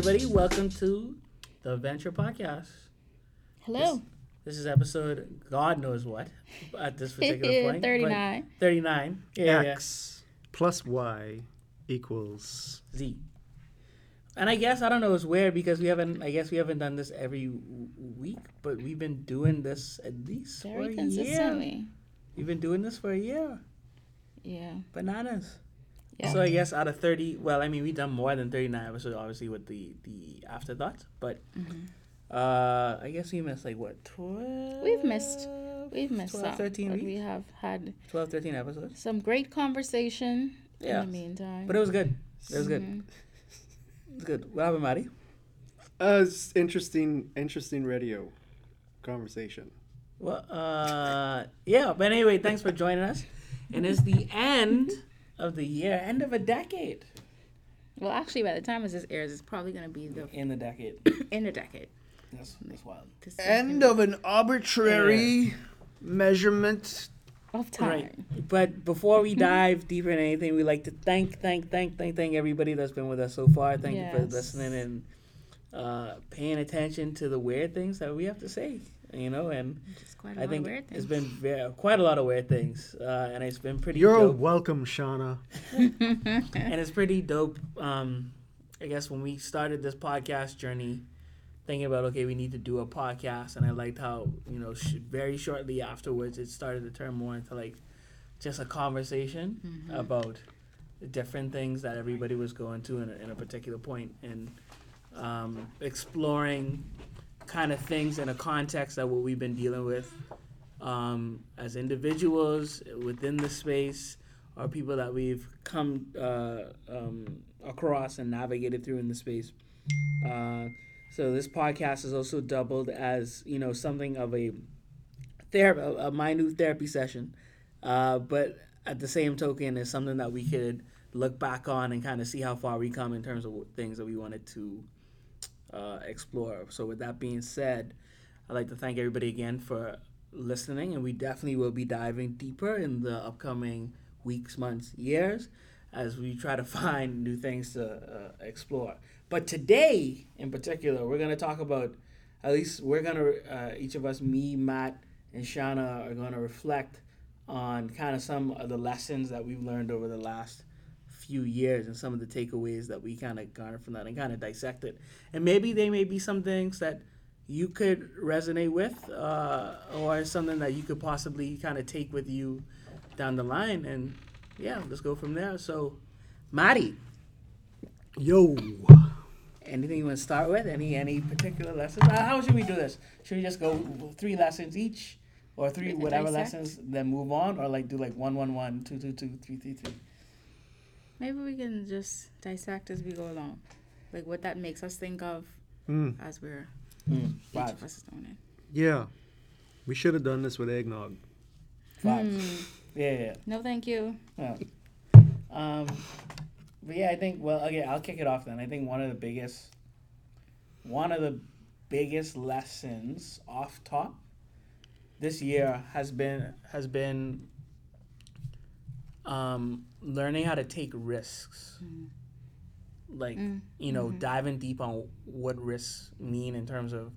everybody. Welcome to the Venture Podcast. Hello. This is episode God knows what at this particular point. but 39. 39. Yeah, yeah. X plus Y equals. Z. And I guess I don't know. It's weird because we haven't. I guess we haven't done this every w- week, but we've been doing this at least Very for a year. We've been doing this for a year. Yeah. Bananas. Yeah. So I guess out of thirty, well, I mean, we've done more than thirty-nine episodes, obviously with the the afterthoughts, but Mhm. uh, I guess we missed like what twelve. We've missed- We've missed 12, some, 13 weeks? we have had 12, 13 episodes. some great conversation Yeah. in the meantime. But it was good. It was good. Mhm. It was good. What happened, Maddie? Uh, it's interesting, interesting radio conversation. Well, uh, yeah. But anyway, thanks for joining us. And it's the end of the year, end of a decade. Well, actually, by the time this airs, it's probably going to be the In the decade. in a decade. That's, that's wild. This End of an arbitrary measurement. of time. Right. But before we dive deeper in anything, we like to thank, thank, thank, thank, thank everybody that's been with us so far. Thank you for listening and uh, paying attention to the weird things that we have to say. You know, and Just quite a I lot think of weird it's things. been very, quite a lot of weird things, uh, and it's been pretty. You're dope. welcome, Shauna. and it's pretty dope. Um, I guess when we started this podcast journey, thinking about okay, we need to do a podcast, and I liked how you know sh- very shortly afterwards it started to turn more into like just a conversation Mm-hmm. about different things that everybody was going to in a, in a particular point and um, exploring kind of things in a context that what we've been dealing with um, as individuals within the space or people that we've come uh, um, across and navigated through in the space. Uh, so this podcast is also doubled as you know something of a therapy, a minute therapy session, uh, but at the same token is something that we could look back on and kind of see how far we come in terms of things that we wanted to uh. So with that being said, I'd like to thank everybody again for listening, and we definitely will be diving deeper in the upcoming weeks, months, years as we try to find new things to uh, explore. But today, in particular, we're going to talk about at least we're going to, uh, each of us, me, Matt, and Shauna, are going to reflect on kind of some of the lessons that we've learned over the last few years and some of the takeaways that we kind of garnered from that and kind of dissect it. And maybe they may be some things that you could resonate with uh, or something that you could possibly kind of take with you down the line. And yeah, let's go from there. So, Maddie, Yo. anything you want to start with? Any any particular lessons? Uh, How should we do this? Should we just go three lessons each, or three whatever dissect. lessons, then move on, or like do like one one one, two two two, three three three? Maybe we can just dissect as we go along. Like what that makes us think of Mm, as we're Mm, each five, of us is doing it. yeah. We should have done this with eggnog. five. Hmm. Yeah, yeah. No, thank you. yeah. Um, but yeah, I think. Well, okay, I'll kick it off then. I think one of the biggest, one of the biggest lessons off top this year has been has been um, learning how to take risks. Like Mm. you know, diving deep on what risks mean in terms of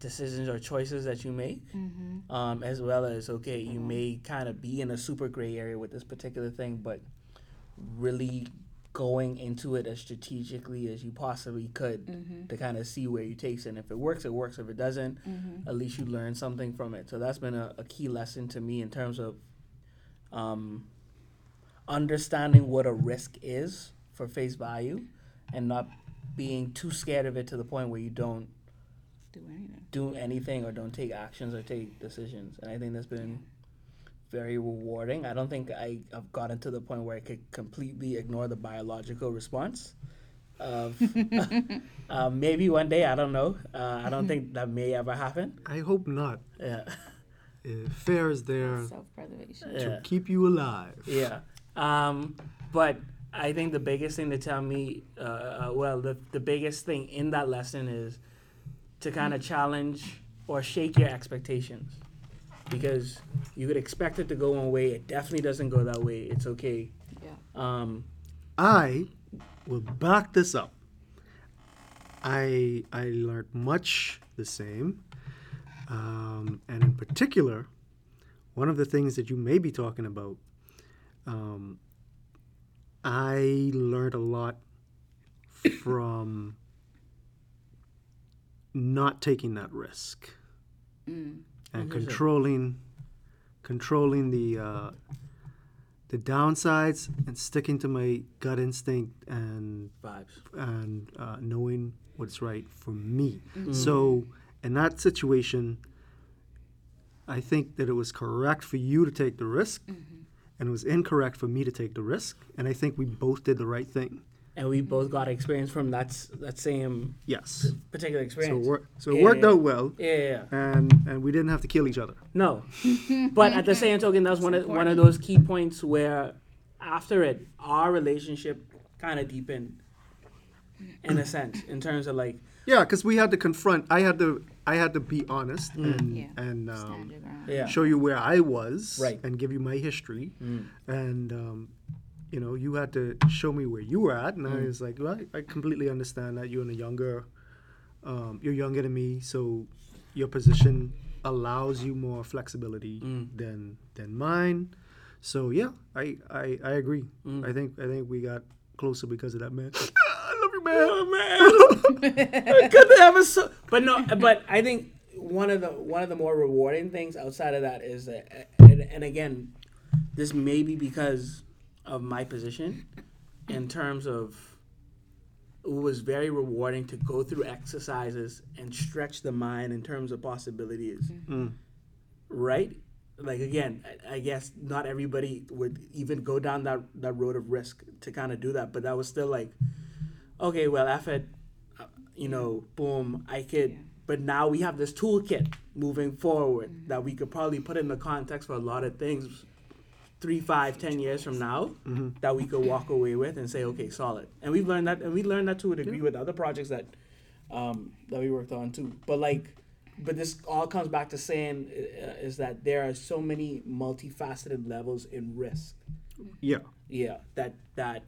decisions or choices that you make, Mm-hmm. um, as well as okay, you may kind of be in a super gray area with this particular thing, but really going into it as strategically as you possibly could Mm-hmm. to kind of see where you takes it. And if it works, it works. If it doesn't, Mm-hmm. at least you learn something from it. So that's been a, a key lesson to me in terms of um, understanding what a risk is for face value and not being too scared of it to the point where you don't Do anything. do anything or don't take actions or take decisions. And I think that's been very rewarding. I don't think I, I've gotten to the point where I could completely ignore the biological response. Of uh, maybe one day, I don't know. Uh, I don't think that may ever happen. I hope not. Yeah, Uh, fair is there Self-preservation. yeah. to keep you alive. Yeah. Um, but I think the biggest thing to tell me, uh, uh, well, the, the biggest thing in that lesson is to kind of challenge or shake your expectations. Because you could expect it to go one way, it definitely doesn't go that way. It's okay. Yeah. Um, I will back this up. I I learned much the same, um, and in particular, one of the things that you may be talking about, um, I learned a lot from not taking that risk and controlling controlling the uh, the downsides and sticking to my gut instinct and Vibes. and uh, knowing what's right for me. So in that situation, I think that it was correct for you to take the risk, and it was incorrect for me to take the risk. And I think we both did the right thing. And we both got experience from that that same Yes. particular experience. it wor- so it Yeah, worked yeah. out well, yeah, yeah, yeah. and and we didn't have to kill each other. No, but at the same token, that's one of one of those key points where after it, our relationship kind of deepened, in a sense, in terms of like, Yeah, because we had to confront. I had to. I had to be honest and Yeah. and um, Stand your ground. yeah, show you where I was, Right. and give you my history, Mm. and um, you know, you had to show me where you were at, and I Mm. was like, well, I, I completely understand that you're in a younger, um, you're younger than me, so your position allows you more flexibility Mm. than than mine. So yeah, I I, I agree. Mm. I think I think we got closer because of that man. Love you, man. Oh man, good to have a so. But no, but I think one of the one of the more rewarding things outside of that is that, and, and again, this may be because of my position, in terms of it was very rewarding to go through exercises and stretch the mind in terms of possibilities. Mm. Right? Like again, I, I guess not everybody would even go down that, that road of risk to kind of do that, but that was still like, okay, well, F it, uh, you know, boom, I could. But now we have this toolkit moving forward that we could probably put in the context for a lot of things three, five, ten years from now that we could walk away with and say, okay, solid. And we've learned that, and we learned that to a degree with other projects that um, that we worked on too. But like, but this all comes back to saying uh, is that there are so many multifaceted levels in risk. Yeah. Yeah, that that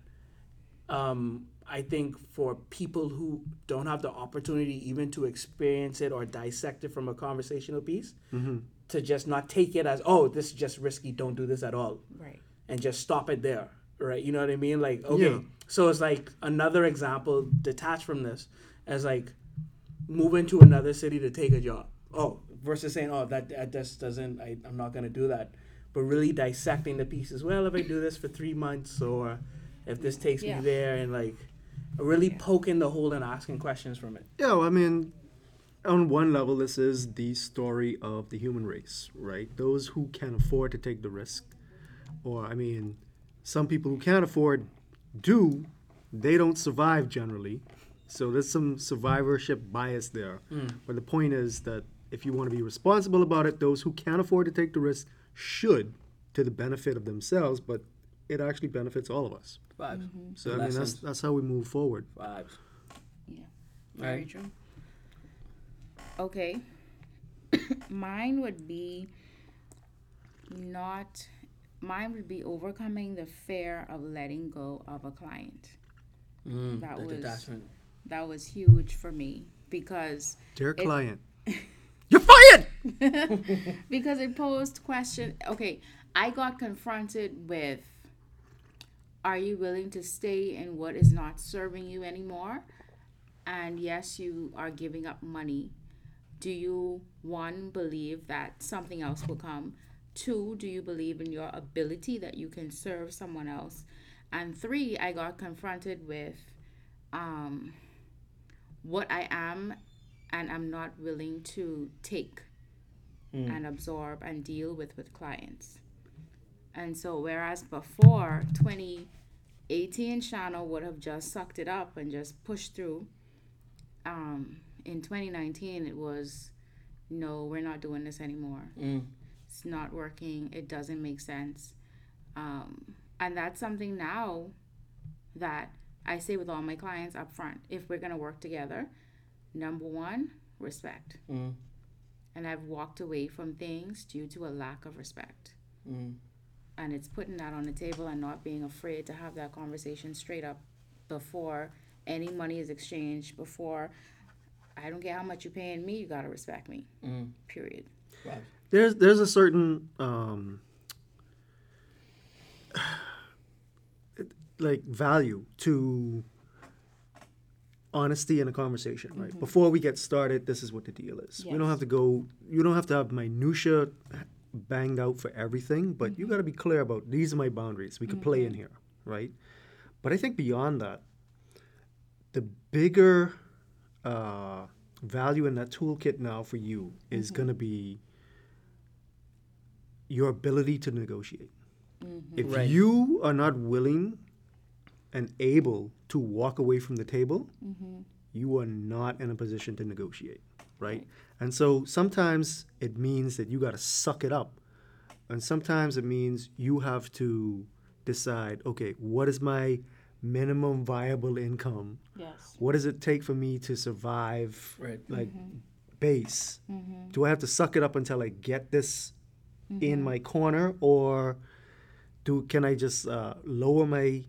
um, I think for people who don't have the opportunity even to experience it or dissect it from a conversational piece, Mm-hmm. to just not take it as oh this is just risky, don't do this at all Right. and just stop it there, right? You know what I mean? Like, okay, Yeah. so it's like another example detached from this as like moving to another city to take a job. Oh, versus saying, oh, that, that just doesn't, I, I'm not going to do that. But really dissecting the pieces. Well, if I do this for three months or if this takes Yeah. me there and like really poking the hole and asking questions from it. Yeah, well, I mean, on one level, this is the story of the human race, right? Those who can afford to take the risk, or I mean, some people who can't afford do, they don't survive generally. So there's some survivorship bias there. Hmm. But the point is that if you want to be responsible about it, those who can't afford to take the risk should, to the benefit of themselves, but it actually benefits all of us. Vibes. So I mean, that's that's how we move forward. Vibes. Yeah. Very Right. true. Okay. mine would be not mine would be overcoming the fear of letting go of a client. Mm, That was- detachment. That was huge for me because Dear It- client, you're fired. because it posed question okay i got confronted with are you willing to stay in what is not serving you anymore? And yes you are giving up money. Do you one believe that something else will come? Two do you believe in your ability that you can serve someone else? And three i got confronted with um, what i am and i'm not willing to take and absorb and deal with with clients. And so whereas before 2018 Shana would have just sucked it up and just pushed through, um, in 2019 it was no, we're not doing this anymore. Mm. It's not working. It doesn't make sense. Um, and that's something now that I say with all my clients up front. If we're gonna work together, number one, respect Mm. and I've walked away from things due to a lack of respect. Mm. And it's putting that on the table and not being afraid to have that conversation straight up before any money is exchanged before. I don't care how much you're paying me. You gotta respect me. Mm. Period. Wow. there's there's a certain um, like value to honesty in a conversation, right? Before we get started, this is what the deal is. We don't have to go. You don't have to have minutia banged out for everything, but you got to be mm-hmm. clear about these are my boundaries. We can play in mm-hmm. here, right? But I think beyond that, the bigger uh, value in that toolkit now for you is mm-hmm. going to be your ability to negotiate. If Right. you are not willing and able to walk away from the table, you are not in a position to negotiate, right? And so sometimes it means that you got to suck it up. And sometimes it means you have to decide, okay, what is my minimum viable income? Yes. What does it take for me to survive Right. like base? Mm-hmm. Do I have to suck it up until I get this in my corner or do can I just uh, lower my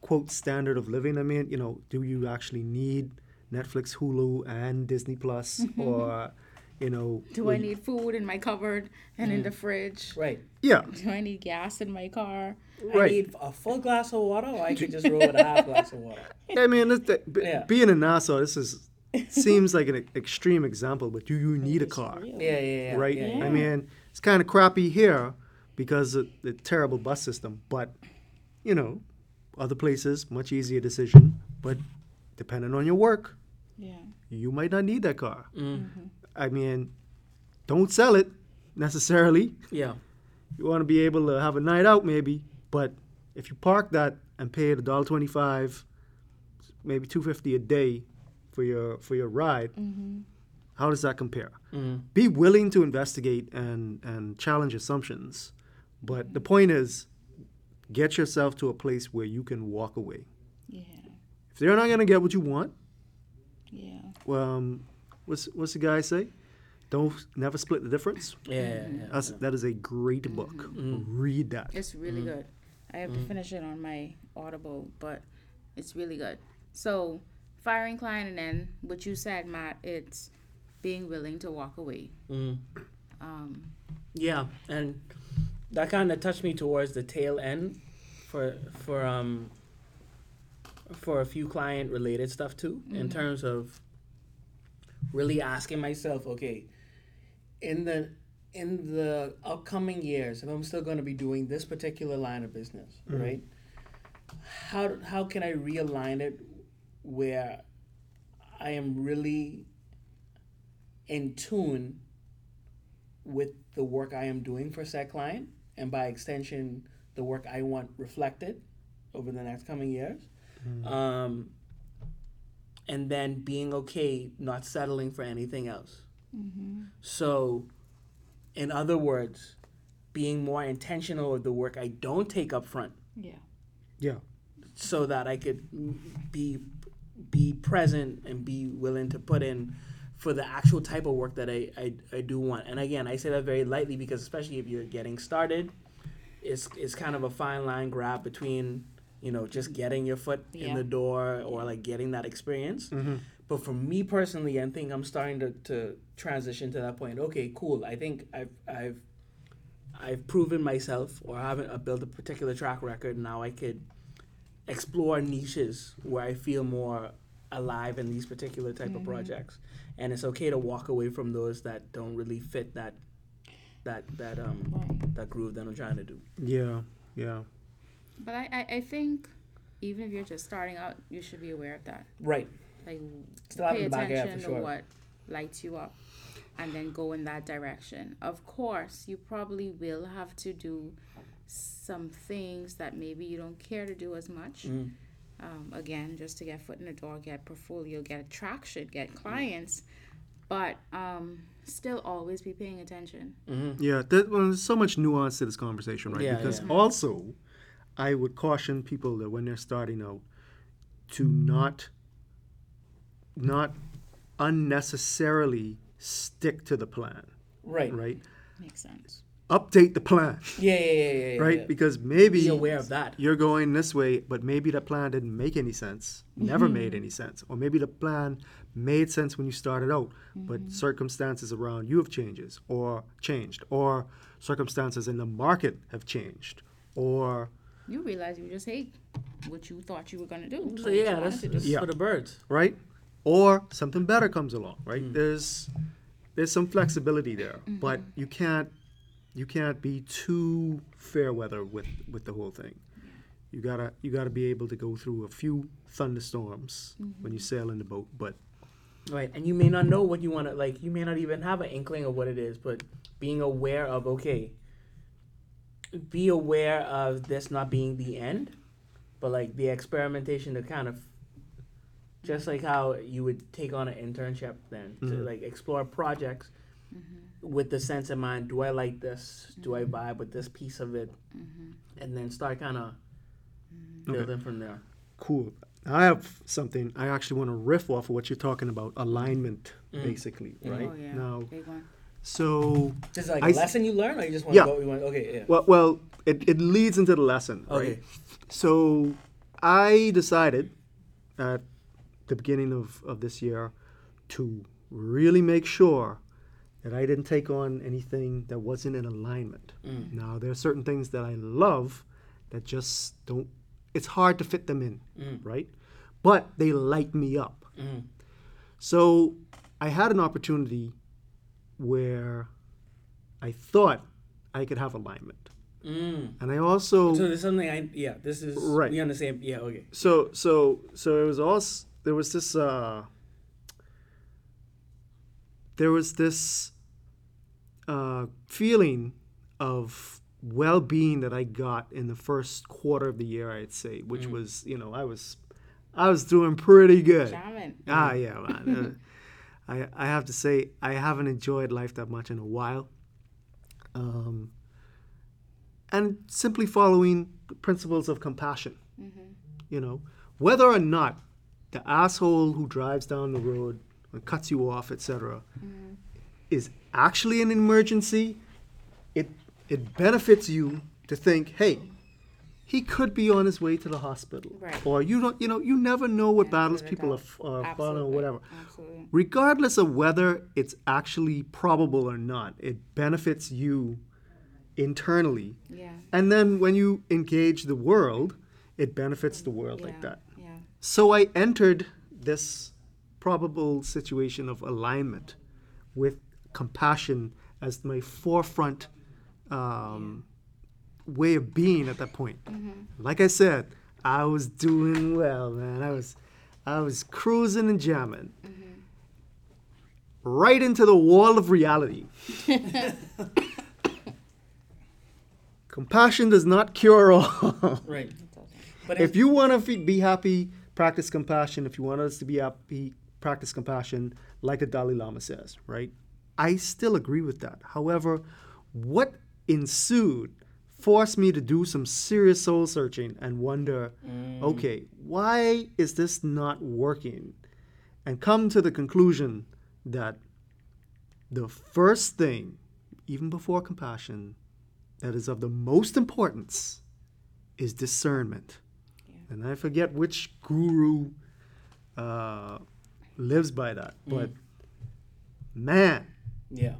quote standard of living? I mean, you know, do you actually need Netflix, Hulu, and Disney Plus, mm-hmm. or you know, Do will I need food in my cupboard and in the mm. fridge? Right. Yeah, Do I need gas in my car? I right. need a full glass of water, or I could just roll with a half glass of water. I mean, this, the, b- Yeah. being in Nassau, this is seems like an e- extreme example, but do you need a car? Yeah, yeah, yeah. right? Yeah, I mean, it's kind of crappy here because of the terrible bus system, but you know, other places much easier decision. But depending on your work, Yeah. you might not need that car. Mm. I mean, don't sell it necessarily. yeah. You want to be able to have a night out, maybe, but if you park that and pay it a dollar twenty-five, maybe two fifty a day for your for your ride, how does that compare? Mm. be willing to investigate and and challenge assumptions but the point is get yourself to a place where you can walk away Yeah. If they're not going to get what you want Yeah. um, what's what's the guy say don't never split the difference Yeah, yeah, yeah. That's, that is a great book read that It's really good. I have to finish it on my Audible, but it's really good. So, firing client, and then what you said, Matt, it's being willing to walk away. Mm. Um, Yeah, and that kind of touched me towards the tail end for for um for a few client related stuff too in mm-hmm. terms of really asking myself, okay, in the in the upcoming years, if I'm still going to be doing this particular line of business, mm-hmm. right? How how can I realign it where I am really in tune with the work I am doing for said client, and by extension, the work I want reflected over the next coming years. Um, and then being okay not settling for anything else. So, in other words, being more intentional with the work I don't take up front yeah. yeah so that I could be be present and be willing to put in for the actual type of work that I, I, I do want. And again, I say that very lightly because especially if you're getting started, it's it's kind of a fine line grab between you know just getting your foot in the door or like getting that experience. But for me personally, I think I'm starting to, to transition to that point. Okay, cool. I think I've I've I've proven myself or haven't uh, built a particular track record. Now I could explore niches where I feel more alive in these particular type of projects, and it's okay to walk away from those that don't really fit that that that um Right. that groove that I'm trying to do. yeah yeah But I, I, I think even if you're just starting out, you should be aware of that. Right. Like, Still pay in back of attention sure. to what lights you up and then go in that direction. Of course, you probably will have to do some things that maybe you don't care to do as much. Mm. Um, again, just to get foot in the door, get portfolio, get attraction, get clients, but um, still always be paying attention. Yeah, that, well, there's so much nuance to this conversation, right? Yeah, because yeah. also, I would caution people that when they're starting out, to mm. not, not unnecessarily stick to the plan, Right. right? Makes sense. update the plan, Yeah, yeah, yeah, yeah, yeah. right? yeah. Because maybe Be aware of that. you're going this way, but maybe that plan didn't make any sense, never made mm-hmm. any sense, or maybe the plan made sense when you started out, but mm-hmm. circumstances around you have changes or changed, or circumstances in the market have changed, or You realize you just hate what you thought you were gonna do. So what you yeah, wanted that's, to do. that's Yeah. for the birds. right, or something better comes along, right? Hmm. There's there's some flexibility there, mm-hmm. but you can't you can't be too fair weather with with the whole thing. You gotta you gotta be able to go through a few thunderstorms mm-hmm. when you sail in the boat, but Right, and you may not know what you want to like. You may not even have an inkling of what it is, but being aware of okay, be aware of this not being the end, but like the experimentation to kind of, just like how you would take on an internship then to Mhm. like explore projects with the sense in mind: Do I like this? Do I vibe with this piece of it? And then start kind of Okay. building from there. cool. I have something I actually want to riff off of what you're talking about alignment, Mm. basically, right? Oh yeah. Now, So Just like I a lesson you learn, or you just want Yeah. to go? You want okay, yeah. well, well, it, it leads into the lesson, right? Okay. So I decided at the beginning of, of this year to really make sure that I didn't take on anything that wasn't in alignment. Mm. Now, there are certain things that I love that just don't, it's hard to fit them in, Mm. right? But they light me up. Mm. So I had an opportunity where I thought I could have alignment. Mm. And I also. So there's something I yeah. This is Right. you understand yeah. Okay. so so so it was also there was this uh there was this uh feeling of well-being that I got in the first quarter of the year I'd say which was you know I was I was doing pretty good Shaman. ah yeah man uh, I I have to say I haven't enjoyed life that much in a while. Um and simply following the principles of compassion. You know, whether or not the asshole who drives down the road and cuts you off, etc., is actually an emergency, it it benefits you to think, hey, he could be on his way to the hospital, Right. or you don't, you know, you never know what Yeah, battles people are, doubt. f- are following or whatever. Absolutely. Regardless of whether it's actually probable or not, it benefits you internally Yeah. and then when you engage the world, it benefits the world yeah. like that. Yeah. So I entered this probable situation of alignment with compassion as my forefront um, way of being at that point. Mm-hmm. Like I said, I was doing well, man. I was, I was cruising and jamming. Mm-hmm. Right into the wall of reality. Compassion does not cure all. Right. But if you want to be happy, practice compassion. If you want us to be happy, practice compassion, like the Dalai Lama says, right? I still agree with that. However, what ensued forced me to do some serious soul searching and wonder mm. okay, why is this not working? And come to the conclusion that the first thing, even before compassion, that is of the most importance is discernment. And I forget which guru uh, lives by that, mm. but man, yeah.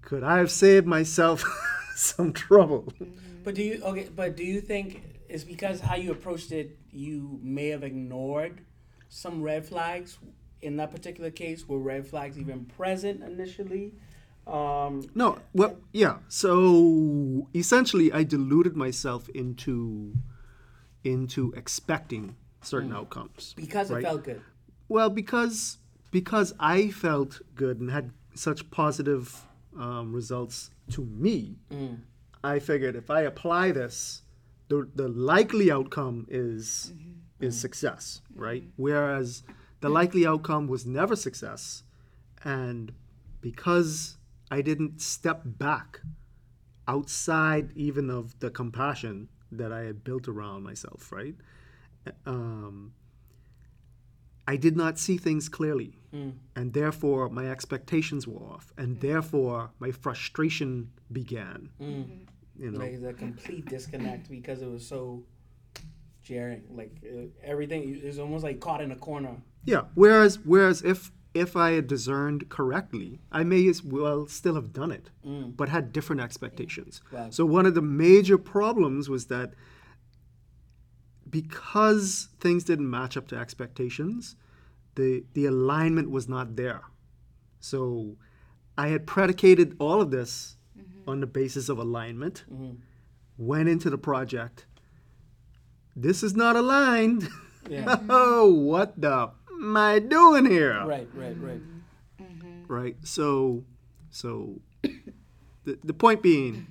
could I have saved myself some trouble? Mm-hmm. But do you okay? But do you think it's because how you approached it, you may have ignored some red flags in that particular case? Were red flags even present initially? Um, No, well, yeah. So essentially, I deluded myself into into expecting certain outcomes. because it felt good. Well, because because I felt good and had such positive um, results to me, Mm. I figured if I apply this, the the likely outcome is is success, right? Whereas the likely outcome was never success, and because I didn't step back outside even of the compassion that I had built around myself, right? Um, I did not see things clearly. Mm. And therefore, my expectations were off. And therefore, my frustration began. Mm. You know, Like the complete disconnect because it was so jarring. Like uh, everything is almost like caught in a corner. Yeah. Whereas, whereas if if I had discerned correctly, I may as well still have done it, Mm. but had different expectations. Wow. So one of the major problems was that because things didn't match up to expectations, the the alignment was not there. So I had predicated all of this Mm-hmm. on the basis of alignment. Mhm. Went into the project. This is not aligned. Yeah. oh, what the am I doing here? right, right, right. Mm-hmm. Mm-hmm. right? So, so the, the point being,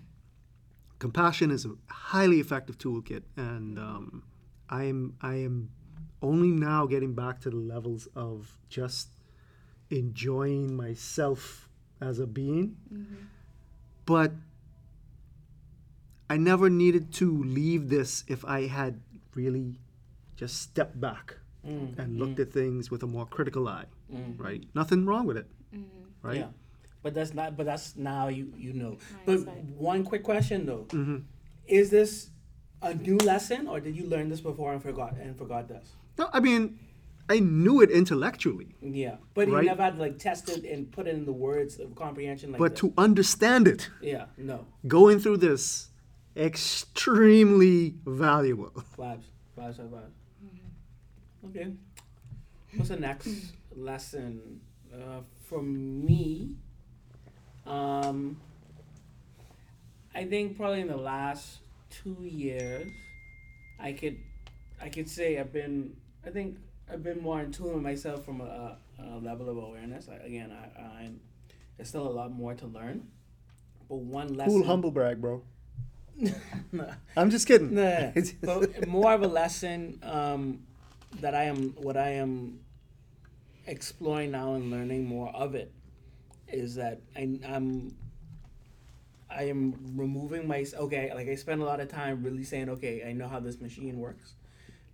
compassion is a highly effective toolkit, and um, I am I am only now getting back to the levels of just enjoying myself as a being, but I never needed to leave this if I had really just stepped back Mm. and looked at things with a more critical eye, Mm. right? Nothing wrong with it, right? Yeah. But that's not. But that's now you you know. But Hindsight. one quick question though: Mm-hmm. Is this a new lesson, or did you learn this before and forgot and forgot this? No, I mean, I knew it intellectually, Yeah, but Right. you never had like tested and put it in the words of comprehension like but to understand it, yeah, no, going through this, extremely valuable. vibes. vibes. Okay, what's the next lesson uh, for me? Um, I think probably in the last two years, I could, I could say I've been. I think I've been more in tune with myself from a, a level of awareness. I, again, I, I'm. There's still a lot more to learn, but one lesson. Cool humble brag, bro. Nah. I'm just kidding. No, but more of a lesson um, that I am what I am exploring now and learning more of it is that I, I'm I am removing my okay like I spend a lot of time really saying okay I know how this machine works,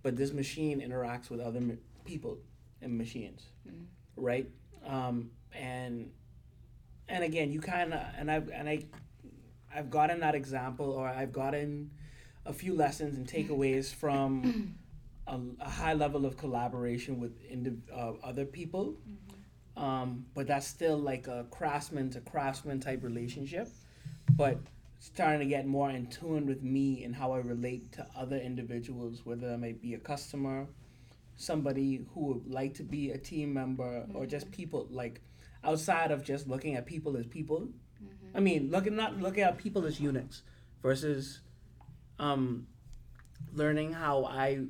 but this machine interacts with other people and machines, right? Um, and and again you kind of and I've and I I've gotten that example or I've gotten a few lessons and takeaways from a, a high level of collaboration with indi- uh, other people. Um, but that's still like a craftsman to craftsman type relationship. But starting to get more in tune with me and how I relate to other individuals, whether that may be a customer, somebody who would like to be a team member, or just people like outside of just looking at people as people. I mean, looking not looking at people as units versus um, learning how I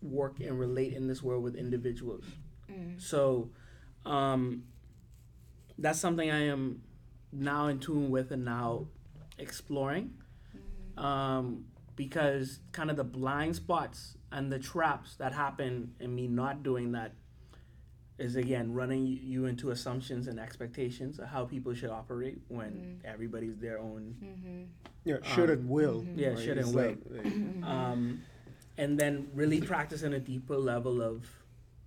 work and relate in this world with individuals. So um, that's something I am now in tune with and now exploring. Um, because kind of the blind spots and the traps that happen in me not doing that is again running you into assumptions and expectations of how people should operate when everybody's their own Yeah, should and will. Yeah, right? should and will. like- um, and then really practicing a deeper level of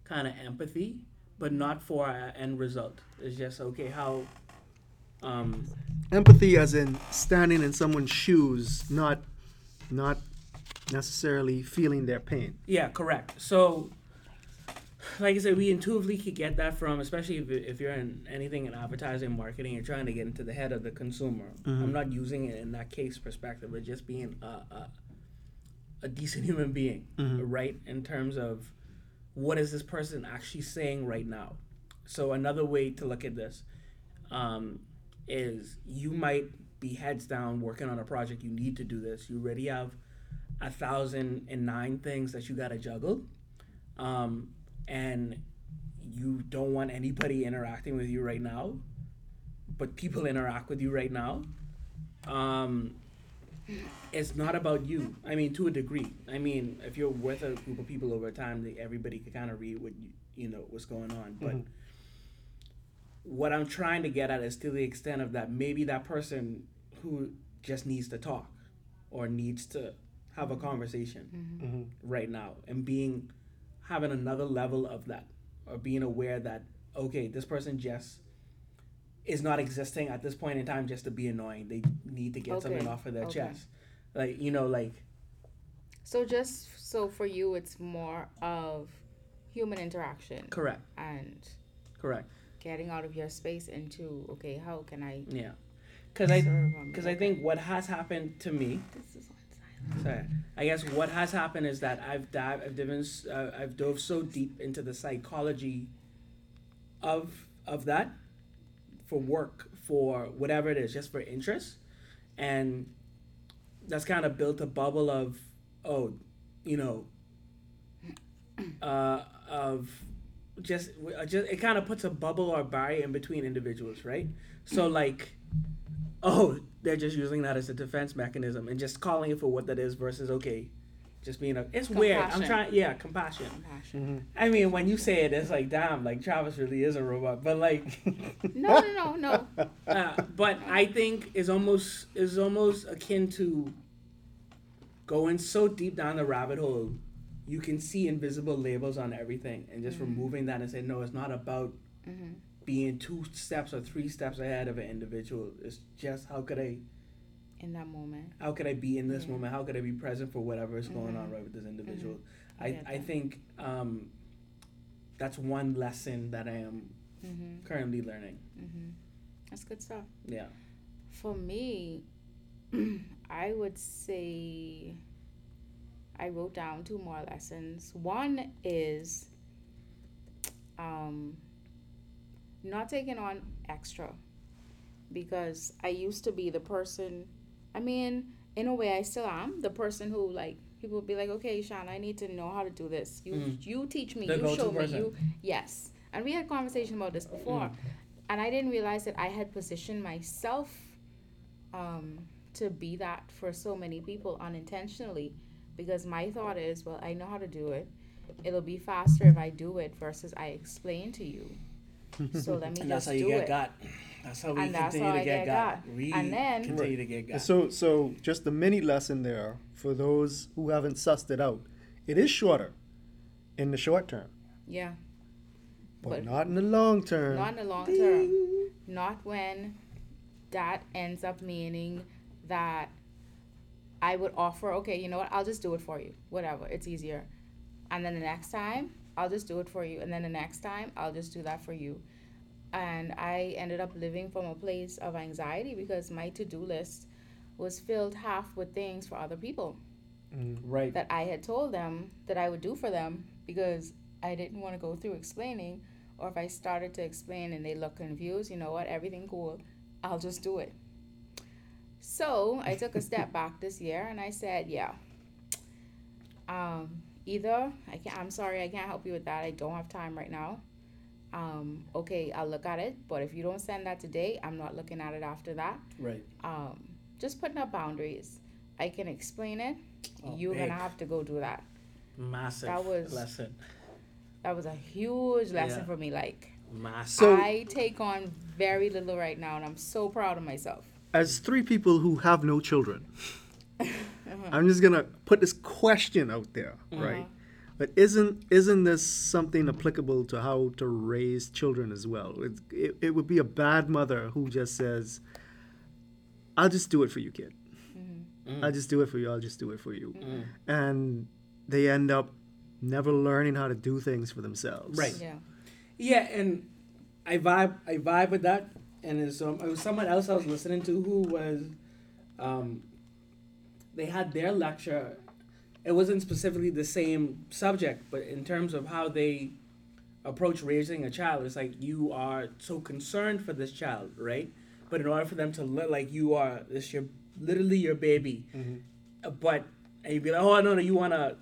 kind of empathy, but not for an end result. It's just okay how. Um, empathy, as in standing in someone's shoes, not, not necessarily feeling their pain. yeah, correct. So, like I said, we intuitively could get that from, especially if, if you're in anything in advertising marketing, you're trying to get into the head of the consumer. I'm not using it in that case perspective, but just being a, a, a decent human being, right? In terms of what is this person actually saying right now? So another way to look at this um, is you might be heads down working on a project. You need to do this. You already have a thousand and nine things that you got to juggle, um, and you don't want anybody interacting with you right now, but people interact with you right now. Um, it's not about you. I mean, to a degree. I mean, if you're with a group of people over time, they, everybody can kind of read what you, you know what's going on. But what I'm trying to get at is to the extent of that maybe that person who just needs to talk or needs to have a conversation mm-hmm. Mm-hmm. right now and being having another level of that or being aware that okay this person just is not existing at this point in time just to be annoying. They need to get something off of their okay. chest. Like you know like So just so for you, it's more of human interaction correct. and correct. getting out of your space into okay, how can I yeah. Because i because i think what has happened to me Sorry. I guess what has happened is that I've dive, I've driven, uh, I've dove so deep into the psychology of of that for work, for whatever it is, just for interest, and that's kind of built a bubble of oh, you know, uh, of just uh, just it kind of puts a bubble or barrier in between individuals, right? So like oh, they're just using that as a defense mechanism and just calling it for what that is versus okay, just being a. It's weird. I'm trying. Yeah, compassion. Compassion. I mean, when you say it, it's like damn, like Travis really is a robot. But like, No, no, no, no. uh, but I think is almost is almost akin to going so deep down the rabbit hole, you can see invisible labels on everything, and just removing that and say no, it's not about hmm being two steps or three steps ahead of an individual. It's just how could I In that moment. how could I be in this Yeah. moment? How could I be present for whatever is going on Mhm. right with this individual? I I, get I think um, that's one lesson that I am hmm currently learning. hmm That's good stuff. Yeah. For me, I would say I wrote down two more lessons. One is um, not taking on extra because I used to be the person, I mean, in a way, I still am the person who, like, people would be like, okay, Sean, I need to know how to do this. You, Mm. you teach me, The you show me, you, yes. And we had conversation about this before Mm. and I didn't realize that I had positioned myself um, to be that for so many people unintentionally because my thought is, well, I know how to do it. It'll be faster if I do it versus I explain to you. So let me And that's just how you do get it. got. That's how we And that's continue how to I get, get got. got. We And then- continue to get got. So, so just the mini lesson there for those who haven't sussed it out. It is shorter in the short term, Yeah, but, But- not in the long term. not in the long term. Not when that ends up meaning that I would offer, okay, you know what, I'll just do it for you. Whatever, it's easier. And then the next time, I'll just do it for you. And then the next time, I'll just do that for you. And I ended up living from a place of anxiety because my to do list was filled half with things for other people right. that I had told them that I would do for them because I didn't want to go through explaining. Or if I started to explain and they look confused, you know what, everything cool, I'll just do it. So I took a step back this year and I said, yeah. Um, either I can't. I'm sorry, I can't help you with that. I don't have time right now. Um, okay, I'll look at it, but if you don't send that today, I'm not looking at it after that. right. Um, just putting up boundaries. I can explain it. Oh, You're big. gonna have to go do that. Massive that was- lesson. That was a huge lesson Yeah. for me. Like Massive. I take on very little right now, and I'm so proud of myself. As three people who have no children, Uh-huh. I'm just gonna put this question out there, right? But isn't isn't this something applicable to how to raise children as well? It, it, it would be a bad mother who just says, "I'll just do it for you, kid. Mm-hmm. I'll just do it for you. I'll just do it for you," Mm. and they end up never learning how to do things for themselves. Right. Yeah. Yeah, and I vibe I vibe with that. And it's, um, it was someone else I was listening to who was, um, they had their lecture. It wasn't specifically the same subject, but in terms of how they approach raising a child, it's like you are so concerned for this child, right? But in order for them to look like you are this your literally your baby, Uh, but and you'd be like, oh no no, you want to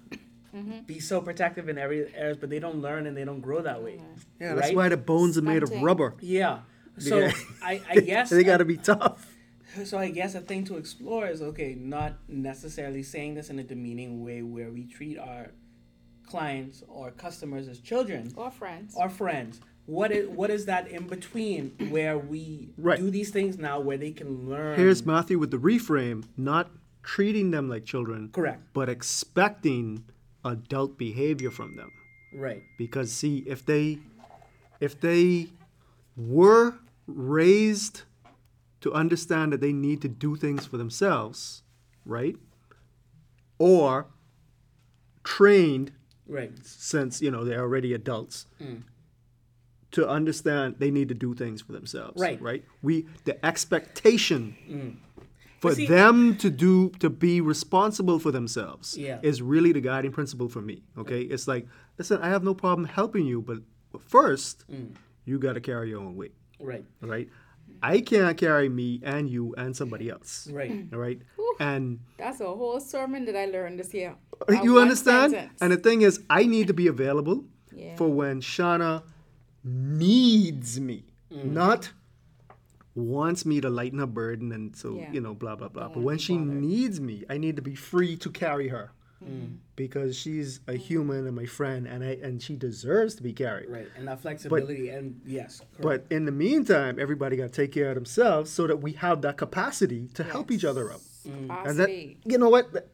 Mm-hmm. be so protective in every areas, but they don't learn and they don't grow that way. Yeah, that's Right? why the bones are made of rubber. Yeah. So Yeah. I, I guess they got to be tough. so I guess a thing to explore is okay, not necessarily saying this in a demeaning way where we treat our clients or customers as children Or friends. or friends. What is what is that in between where we Right. do these things now where they can learn? Here's Matthew with the reframe, not treating them like children, correct. but expecting adult behavior from them. Right. because see if they if they were raised to understand that they need to do things for themselves right or trained Right. since you know they're already adults mm. to understand they need to do things for themselves Right. right we the expectation mm. for see- them to do to be responsible for themselves Yeah. is really the guiding principle for me okay it's like listen i have no problem helping you but first mm. you got to carry your own weight Right. right i can't carry me and you and somebody else Right. all right and That's a whole sermon that I learned this year. you understand? And the thing is, I need to be available Yeah. for when Shauna needs me, mm. not wants me to lighten her burden and so Yeah. you know blah blah blah. Don't But when she bothered. needs me, I need to be free to carry her Mm-hmm. because she's a human and my friend, and I and she deserves to be carried. Right. And that flexibility and yes. Correct. But in the meantime, everybody got to take care of themselves so that we have that capacity to help each other out. And that, you know what?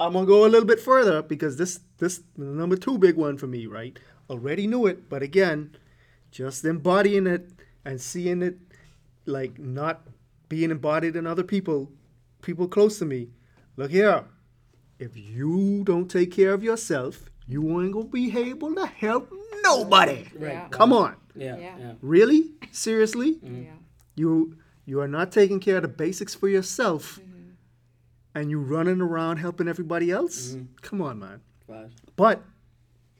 I'm gonna go a little bit further because this this number two big one for me, right? Already knew it, but again, just embodying it and seeing it like not being embodied in other people, people close to me. Look here, if you don't take care of yourself, you ain't gonna be able to help nobody. Right. Yeah. Come on, Yeah. Yeah. Yeah. really? Seriously? Mm-hmm. Yeah. You you are not taking care of the basics for yourself, mm-hmm. and you running around helping everybody else. Mm-hmm. Come on, man. But, But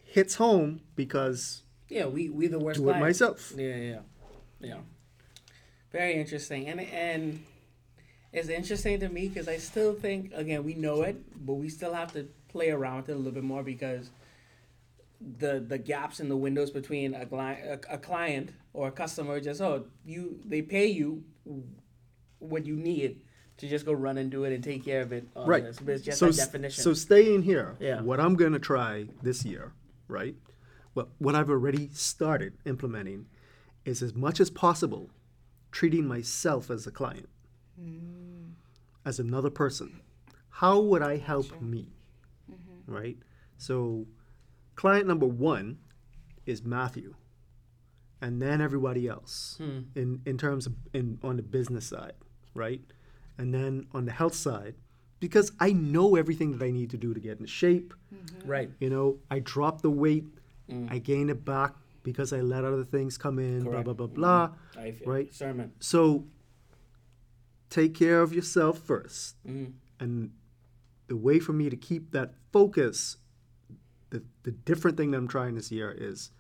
hits home because yeah, we we the worst. do it clients. myself. Yeah, yeah, yeah. Very interesting, and and it's interesting to me because I still think again we know it, but we still have to play around with it a little bit more because the the gaps in the windows between a, cli- a, a client or a customer just oh you they pay you what you need to just go run and do it and take care of it. Right. this. But it's just so definition. so staying here. Yeah. What I'm gonna try this year, right? What what I've already started implementing is as much as possible treating myself as a client, as another person. How would I help me? Mm-hmm. Right. So, client number one is Matthew, and then everybody else Hmm. in in terms of in on the business side, right? And then on the health side, because I know everything that I need to do to get in shape. Mm-hmm. right. You know, I drop the weight, hmm. I gain it back because I let other things come in, Correct. blah blah blah blah. I feel Right. sermon. So take care of yourself first. Mhm. And the way for me to keep that focus, the, the different thing that I'm trying this year is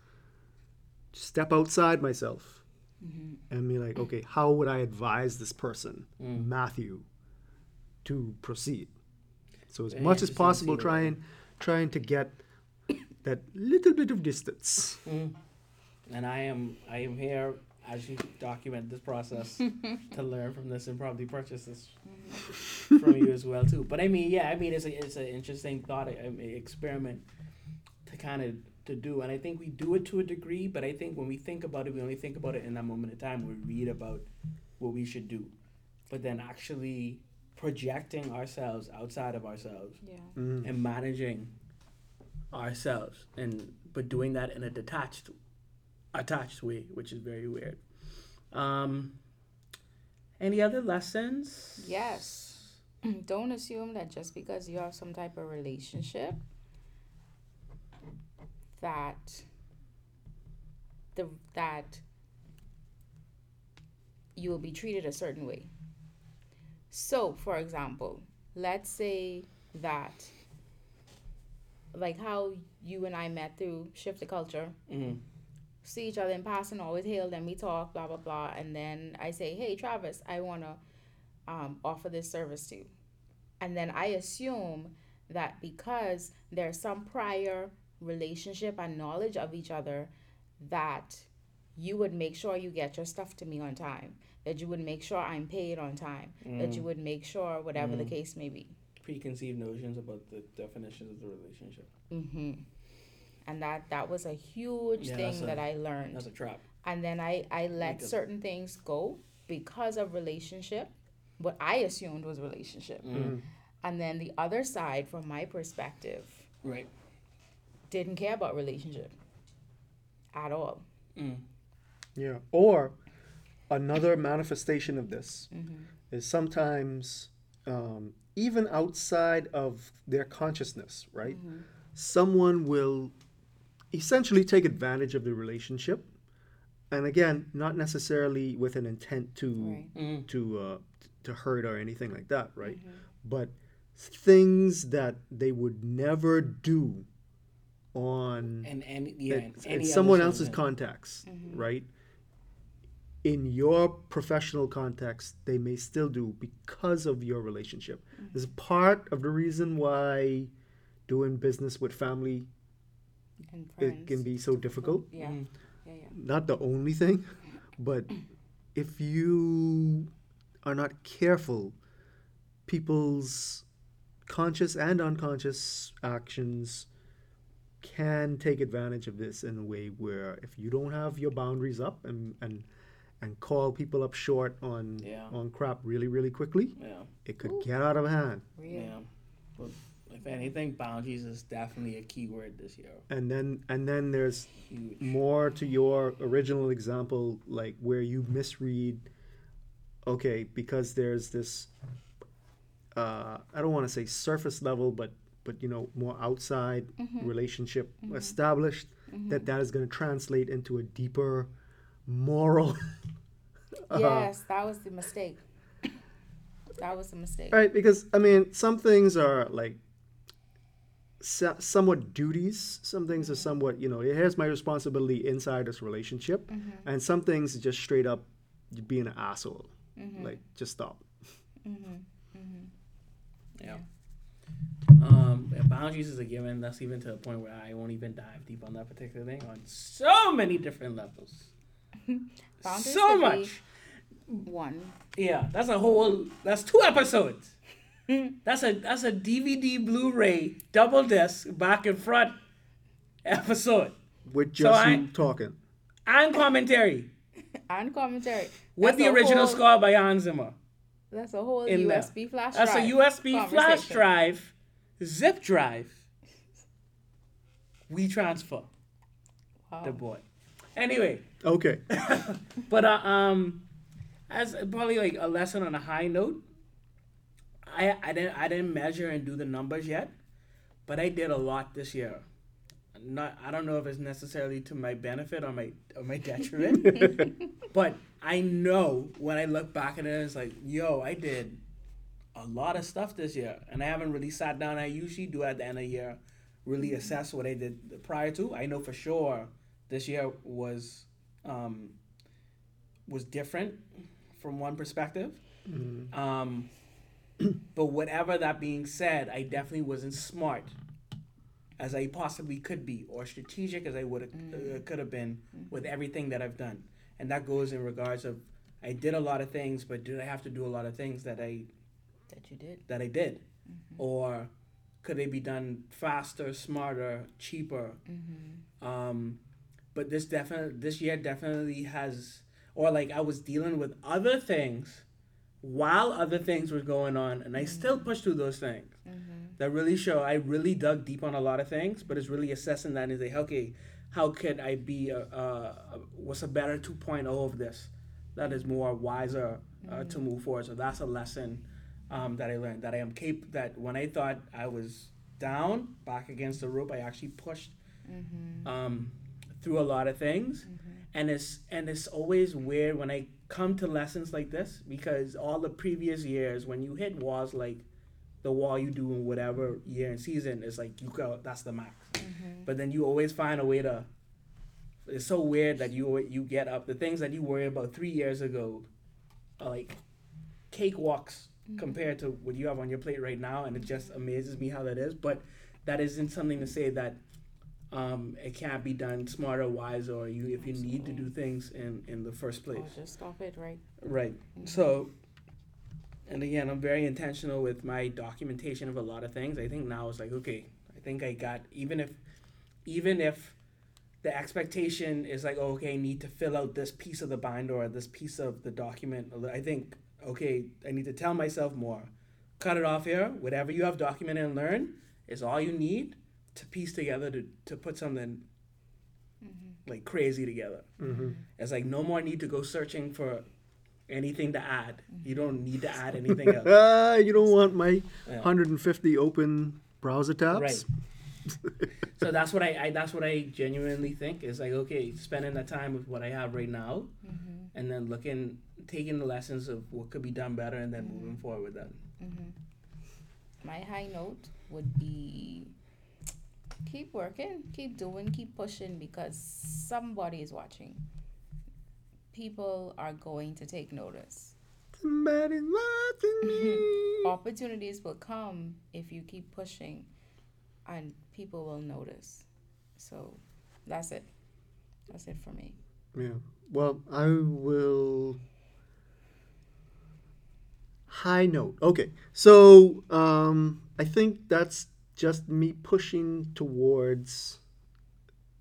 step outside myself mm-hmm. and be like, okay, how would I advise this person, mm. Matthew, to proceed? So as Very much as interesting to see possible, trying trying to get that little bit of distance. Mm. and I am I am here as you document this process to learn from this and probably purchase this mm-hmm. from you as well too. But I mean, yeah, I mean it's a it's an interesting thought, I mean, experiment to kind of to do, and I think we do it to a degree. But I think when we think about it, we only think about it in that moment of time. We read about what we should do, but then actually projecting ourselves outside of ourselves Yeah. Mm. and managing ourselves and but doing that in a detached attached way which is very weird um any other lessons Yes. Don't assume that just because you have some type of relationship that the that you will be treated a certain way. So, for example, let's say that like how you and I met through Shift the Culture, Mhm. See each other in passing, always hail them, we talk, blah blah blah, and then I say, "Hey, Travis, I wanna um, offer this service to," you. and then I assume that because there's some prior relationship and knowledge of each other, that you would make sure you get your stuff to me on time, that you would make sure I'm paid on time, that you would make sure whatever the case may be. preconceived notions about the definitions of the relationship. Hmm And that that was a huge Yeah, thing a- that I learned. that's a trap and then I I let Because- certain things go because of relationship, what I assumed was relationship, Mm. and then the other side, from my perspective, right didn't care about relationship at all. Mm. Yeah. Or another manifestation of this Mm-hmm. is sometimes um, even outside of their consciousness, right? Mm-hmm. Someone will essentially take advantage of the relationship, and again, not necessarily with an intent to Right. Mm. to uh, to hurt or anything like that, right? Mm-hmm. But things that they would never do on And any yeah, it- and it's any someone else's season. contacts, Mm-hmm. right? In your professional context, they may still do because of your relationship. Mm-hmm. This is part of the reason why doing business with family And it can be so difficult. Yeah. Mm. Yeah, yeah. Not the only thing, but if you are not careful, people's conscious and unconscious actions can take advantage of this in a way where if you don't have your boundaries up and and and call people up short on Yeah. on crap really really quickly Yeah, it could get out of hand Real. yeah. But if anything, boundaries is definitely a key word this year. and then and then there's Huge. more to your original example like where you misread okay because there's this uh, i don't want to say surface level but but you know more outside relationship established that that is going to translate into a deeper moral uh, Yes, that was the mistake. That was the mistake. right because i mean some things are like so- somewhat duties some things are somewhat you know here's my responsibility inside this relationship and some things just straight up being an asshole like just stop Yeah. Um, boundaries is a given. That's even to the point where I won't even dive deep on that particular thing on so many different levels. So much. One. Yeah, that's a whole. That's two episodes. That's a that's a DVD Blu-ray double disc back and front episode with So just I- you talking and commentary And commentary. with That's the original whole- score by Hans Zimmer. That's a whole in there. USB flash drive. That's drive. a USB flash drive, zip drive. We transfer Wow. the boy. Anyway, okay but uh, um, as probably like a lesson on a high note, I I didn't I didn't measure and do the numbers yet, but I did a lot this year. Not I don't know if it's necessarily to my benefit or my or my detriment, but I know when I look back at it, it's like, yo, I did a lot of stuff this year, and I haven't really sat down. I usually do at the end of the year, really assess what I did prior to. I know for sure this year was um, was different from one perspective. Um, but whatever that being said, I definitely wasn't smart as I possibly could be, or strategic as I would have uh, could have been with everything that I've done, and that goes in regards of I did a lot of things, but did I have to do a lot of things that I That you did. that I did, or could they be done faster, smarter, cheaper? Um, but this definitely this year definitely has, or like I was dealing with other things while other things were going on, and I still pushed through those things. That really show I really dug deep on a lot of things, but it's really assessing that and say, okay, how could I be a, a, a what's a better 2.0 of this that is more wiser uh, to move forward. So that's a lesson um, that I learned that I am cap that when I thought I was down back against the rope, I actually pushed um, through a lot of things, and it's and it's always weird when I come to lessons like this because all the previous years when you hit walls like the wall you do in whatever year and season is like you go that's the max, mm-hmm. but then you always find a way to. It's so weird that you you get up the things that you worry about three years ago, are like cakewalks mm-hmm. compared to what you have on your plate right now, and it just amazes me how that is. But that isn't something to say that um, it can't be done smarter, wiser, or you if you need to do things in in the first place. Or just stop it, right? Right. So, and again, I'm very intentional with my documentation of a lot of things. I think now it's like, okay, I think I got even if, even if the expectation is like, oh, okay, I need to fill out this piece of the binder or this piece of the document. I think, okay, I need to tell myself more. Cut it off here. Whatever you have documented and learned is all you need to piece together to, to put something Mm-hmm. like crazy together. Mhm. It's like no more need to go searching for anything to add. You Mm-hmm. don't need to add anything else. Ah, you don't want my Yeah. 150 open browser tabs. Right. So that's what I, I that's what I genuinely think is like okay, spending the time with what I have right now, Mm-hmm. and then looking, taking the lessons of what could be done better, and then moving forward with that. My high note would be keep working, keep doing, keep pushing because somebody is watching. People are going to take notice. Somebody's watching me. Opportunities will come if you keep pushing and people will notice. So that's it. That's it for me. Yeah. Well, I will. High note. Okay. So um, I think that's just me pushing towards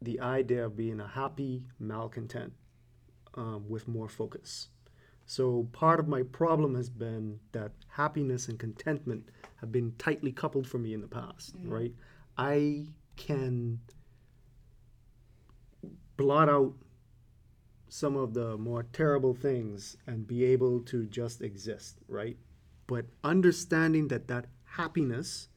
the idea of being a happy malcontent um, with more focus. So part of my problem has been that happiness and contentment have been tightly coupled for me in the past, right? I can blot out some of the more terrible things and be able to just exist, right? But understanding that that happiness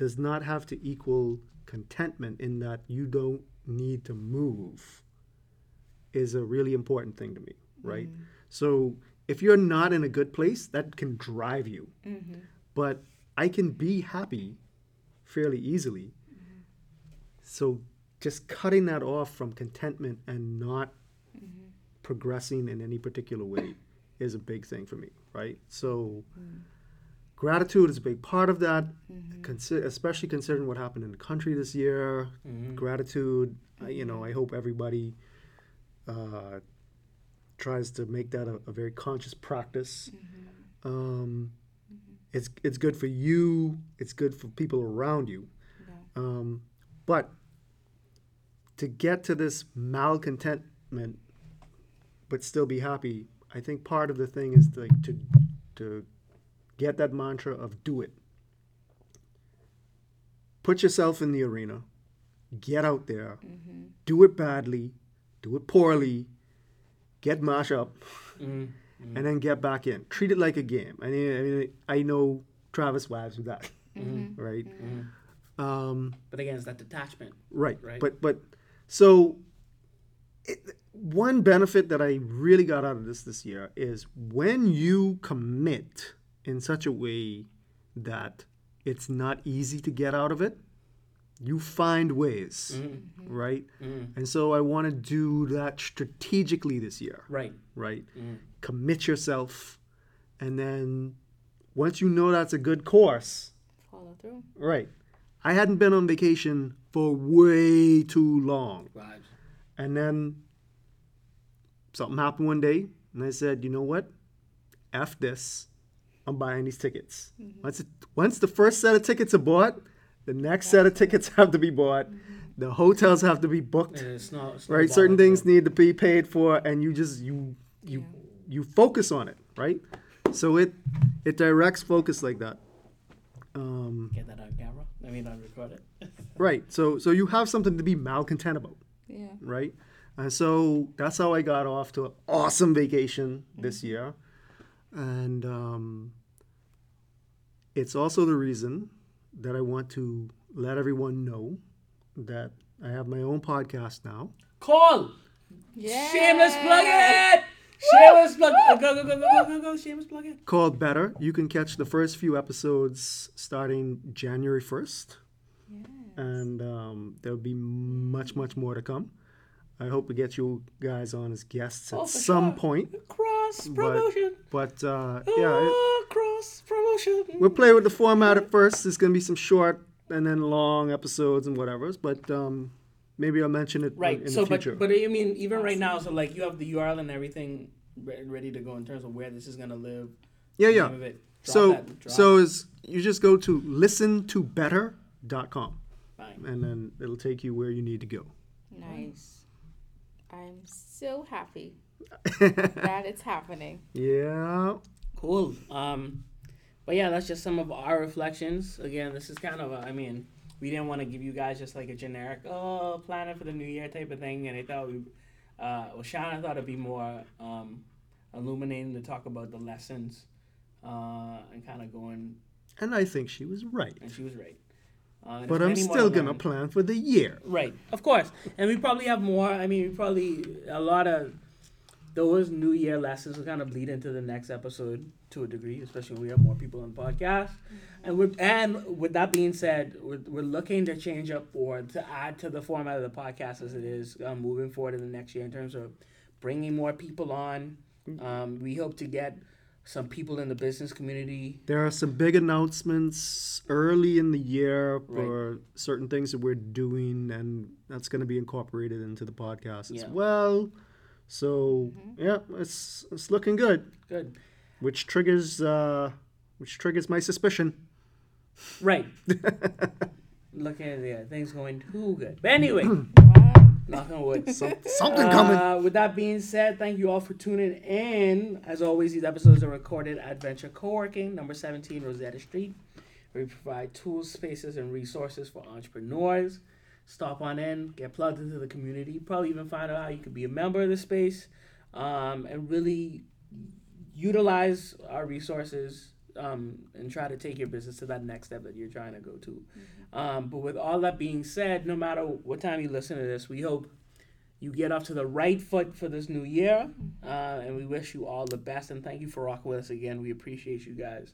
does not have to equal contentment in that you don't need to move is a really important thing to me, right? Mm-hmm. So if you're not in a good place, that can drive you. Mm-hmm. But I can be happy fairly easily. Mm-hmm. So just cutting that off from contentment and not progressing in any particular way is a big thing for me, right? So mm. Gratitude is a big part of that, consi- especially considering what happened in the country this year. Gratitude, I, you know, I hope everybody uh, tries to make that a, a very conscious practice. Um, it's it's good for you. It's good for people around you. Um, but to get to this malcontentment, but still be happy, I think part of the thing is like to to get that mantra of do it. Put yourself in the arena. Get out there. Do it badly. Do it poorly. Get mash up Mm. and then get back in. Treat it like a game. I mean, I, mean, I know Travis vibes with that, right? Um, But again, it's that detachment. right. Right. But but so it, one benefit that I really got out of this this year is when you commit in such a way that it's not easy to get out of it, you find ways, Mm-hmm. right? And so I want to do that strategically this year Right. right? Mm. Commit yourself, and then once you know that's a good course, Follow through. right? I hadn't been on vacation for way too long, Vibes. and then something happened one day, and I said, you know what? F this. I'm buying these tickets. Once it, once the first set of tickets are bought, the next set of tickets have to be bought. The hotels have to be booked. And it's not, it's right? certain things need to be paid for and you just you you you focus on it right? So it it directs focus like that. Um, Get that on camera. I mean, on record it. right. So so you have something to be malcontent about Yeah. right? And so that's how i got off to an awesome vacation this year. And um, it's also the reason that i want to let everyone know that i have my own podcast now Call. Yeah. Shameless plug it. Shameless plug. Go go go go go go go. Shameless plug it. called Better. You can catch the first few episodes starting January 1st. And um, there'll be much, much more to come. I hope to get you guys on as guests at Oh, for some sure. point. Cross promotion. But uh, yeah, it- Oh, cross promotion. We'll play with the format at first. There's going to be some short and then long episodes and whatever. But um, maybe I'll mention it Right. in so, the future. but but I mean, even right now, so like you have the URL and everything re- ready to go in terms of where this is gonna live. yeah, yeah. it. So, that, so is you just go to listentobetter.com Fine. and then it'll take you where you need to go. Nice. I'm so happy that it's happening. Yeah. Cool. Um, but yeah, that's just some of our reflections. Again, this is kind of, a, I mean, we didn't want to give you guys just like a generic oh planning for the new year type of thing, and I thought we, uh, well, Shauna thought it'd be more um, illuminating to talk about the lessons, uh, and kind of going, And I think she was right. and she was right. Uh, But I'm still gonna plan for the year. Right, of course, and we probably have more. I mean, we probably a lot of those New Year lessons will kind of bleed into the next episode to a degree, especially when we have more people on the podcast. And we're and with that being said, we're, we're looking to change up or to add to the format of the podcast as it is um, moving forward in the next year in terms of bringing more people on. Um, we hope to get some people in the business community. There are some big announcements early in the year for certain things that we're doing, and that's going to be incorporated into the podcast as Yeah. well. So yeah, it's it's looking good, Good, which triggers uh, which triggers my suspicion. right? Looking at yeah, things going too good. But anyway. Knock on wood. Something coming. Uh, with that being said, thank you all for tuning in. As always, these episodes are recorded at Venture Co-working, number 17 Rosetta Street, where we provide tools, spaces, and resources for entrepreneurs. Stop on in, get plugged into the community, probably even find out how you could be a member of the space, um, and really utilize our resources um, and try to take your business to that next step that you're trying to go to. Um, but with all that being said, no matter what time you listen to this, we hope you get off to the right foot for this new year. Uh, and we wish you all the best. And thank you for rocking with us again. We appreciate you guys.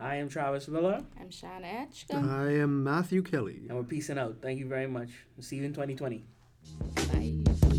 I am Travis Miller. I'm Sean Etchka. I am Matthew Kelly. And we're peacing out. Thank you very much. See you in 2020. Bye.